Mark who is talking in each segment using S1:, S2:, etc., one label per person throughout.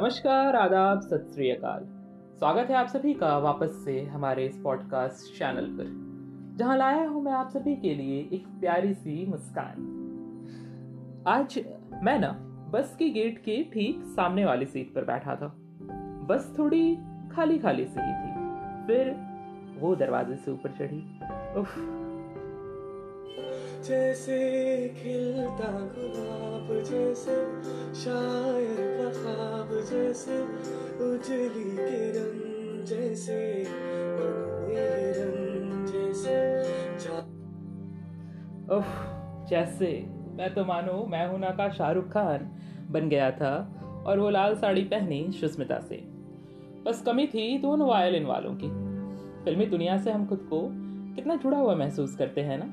S1: नमस्कार, आदाब, सत श्री अकाल। स्वागत है आप सभी का वापस से हमारे इस पॉडकास्ट चैनल पर, जहाँ लाया हूँ मैं आप सभी के लिए एक प्यारी सी मुस्कान। आज मैं ना, बस के गेट के ठीक सामने वाली सीट पर बैठा था। बस थोड़ी खाली खाली सी ही थी। फिर वो दरवाजे से ऊपर चढ़ी। उफ।
S2: जैसे खिलता गुलाब। जैसे, शायर का ख्वाब जैसे, उजली किरण जैसे
S1: उफ, जैसे। मैं तो मानो, मैं हूँ ना का शाहरुख खान बन गया था, और वो लाल साड़ी पहनी सुस्मिता से। बस कमी थी दोनों वायलिन वालों की। फिल्मी दुनिया से हम खुद को कितना जुड़ा हुआ महसूस करते हैं ना?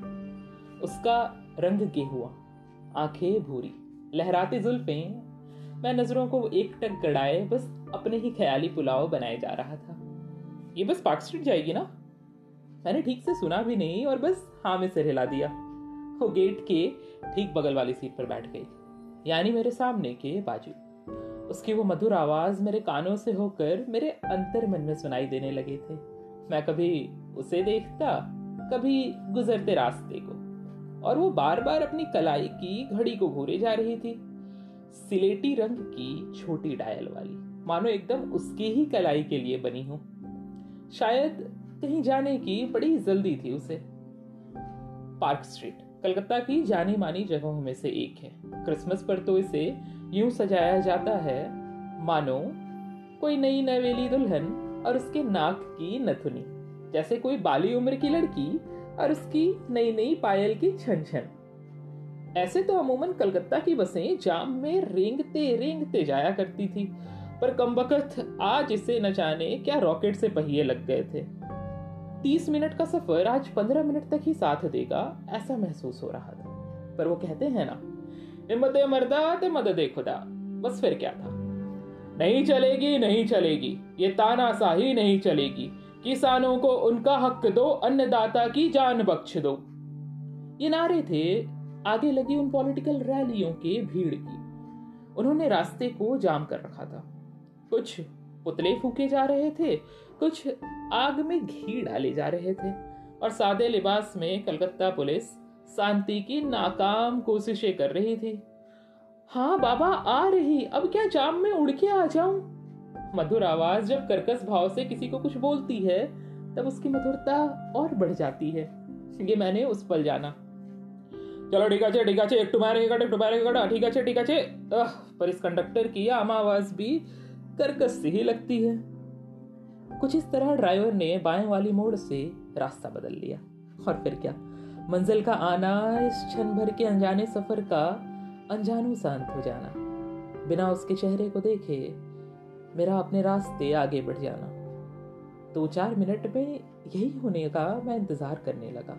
S1: उसका रंग गेहुआ, आँखें भूरी। लहराती जुल्फें, मैं नज़रों को एक टक गड़ाए बस अपने ही ख्याली पुलाव बनाए जा रहा था। ये बस पार्क स्ट्रीट जाएगी ना? मैंने ठीक से सुना भी नहीं और बस हाँ में सिर हिला दिया। वो गेट के ठीक बगल वाली सीट पर बैठ गई, यानी मेरे सामने के बाजू। उसकी वो मधुर आवाज़ मेरे कानों से होकर मेरे अंतर मन में सुनाई देने लगे थे। मैं कभी उसे देखता, कभी गुजरते रास्ते को। और वो बार बार अपनी कलाई की घड़ी को घूरे जा रही थी। सिलेटी रंग की छोटी डायल वाली। मानो एकदम उसकी ही कलाई के लिए बनी हो। शायद कहीं जाने की बड़ी जल्दी थी उसे। पार्क स्ट्रीट, कलकत्ता की जानी मानी जगहों में से एक है। क्रिसमस पर तो इसे यूँ सजाया जाता है, मानो कोई नई नवेली दुल्हन और उसके नाक की नथुनी, जैसे कोई बाली उम्र की लड़की और उसकी नई नई पायल की छन छन ऐसे तो अमूमन कलकत्ता की बसें जाम में रेंगते रेंगते जाया करती थी, पर कम आज इसे न जाने क्या रॉकेट से पहिए लग गए थे। तीस मिनट का सफ़र आज पंद्रह मिनट तक ही साथ देगा, ऐसा महसूस हो रहा था। पर वो कहते हैं ना, हिम्मत मरदा ते मदद खुदा, बस फिर क्या था? नहीं चलेगी नहीं चलेगी, ये तानाशाही नहीं चलेगी। किसानों को उनका हक दो, अन्नदाता की जान बख्श दो। ये नारे थे आगे लगी उन पॉलिटिकल रैलियों के भीड़ की। उन्होंने रास्ते को जाम कर रखा था। कुछ पुतले फूके जा रहे थे, कुछ आग में घी डाले जा रहे थे और सादे लिबास में कलकत्ता पुलिस शांति की नाकाम कोशिशें कर रही थी। हाँ बाबा, आ रही, अब क्या जाम में उड़ के आ जाऊँ? मधुर आवाज़ जब कर्कश भाव से किसी को कुछ बोलती है, तब उसकी मधुरता और बढ़ जाती है। ये मैंने उस पल जाना। चलो ठीक है ठीक है, एक तुम्हारे एक तुम्हारे ठीक है ठीक है। पर इस कंडक्टर की आम आवाज़ भी कर्कश सी ही लगती है। कुछ इस तरह ड्राइवर ने बाएँ वाली मोड़ से रास्ता बदल लिया। और फिर क्या? मंजिल का आना, इस क्षण भर के अनजाने सफ़र का अनजानू शांत हो जाना। बिना उसके चेहरे को देखे मेरा अपने रास्ते आगे बढ़ जाना। दो चार मिनट में यही होने का मैं इंतज़ार करने लगा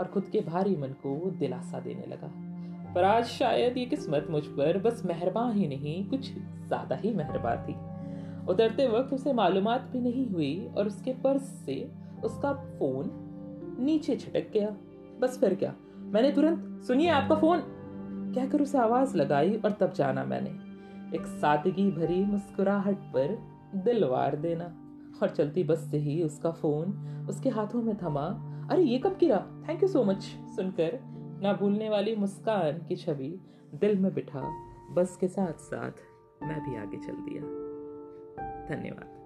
S1: और खुद के भारी मन को दिलासा देने लगा। पर आज शायद ये किस्मत मुझ पर बस मेहरबान ही नहीं, कुछ ज़्यादा ही मेहरबान थी। उतरते वक्त उसे मालूम भी नहीं हुई और उसके पर्स से उसका फ़ोन नीचे छिटक गया। बस फिर क्या? मैंने तुरंत, सुनिए आपका फ़ोन! कहकर उसे आवाज़ लगाई और तब जाना मैंने। एक सादगी भरी मुस्कुराहट पर दिल वार देना। और चलती बस से ही उसका फ़ोन उसके हाथों में थमा। अरे, ये कब गिरा? थैंक यू सो मच सुनकर ना भूलने वाली मुस्कान की छवि दिल में बिठा। बस के साथ साथ मैं भी आगे चल दिया। धन्यवाद।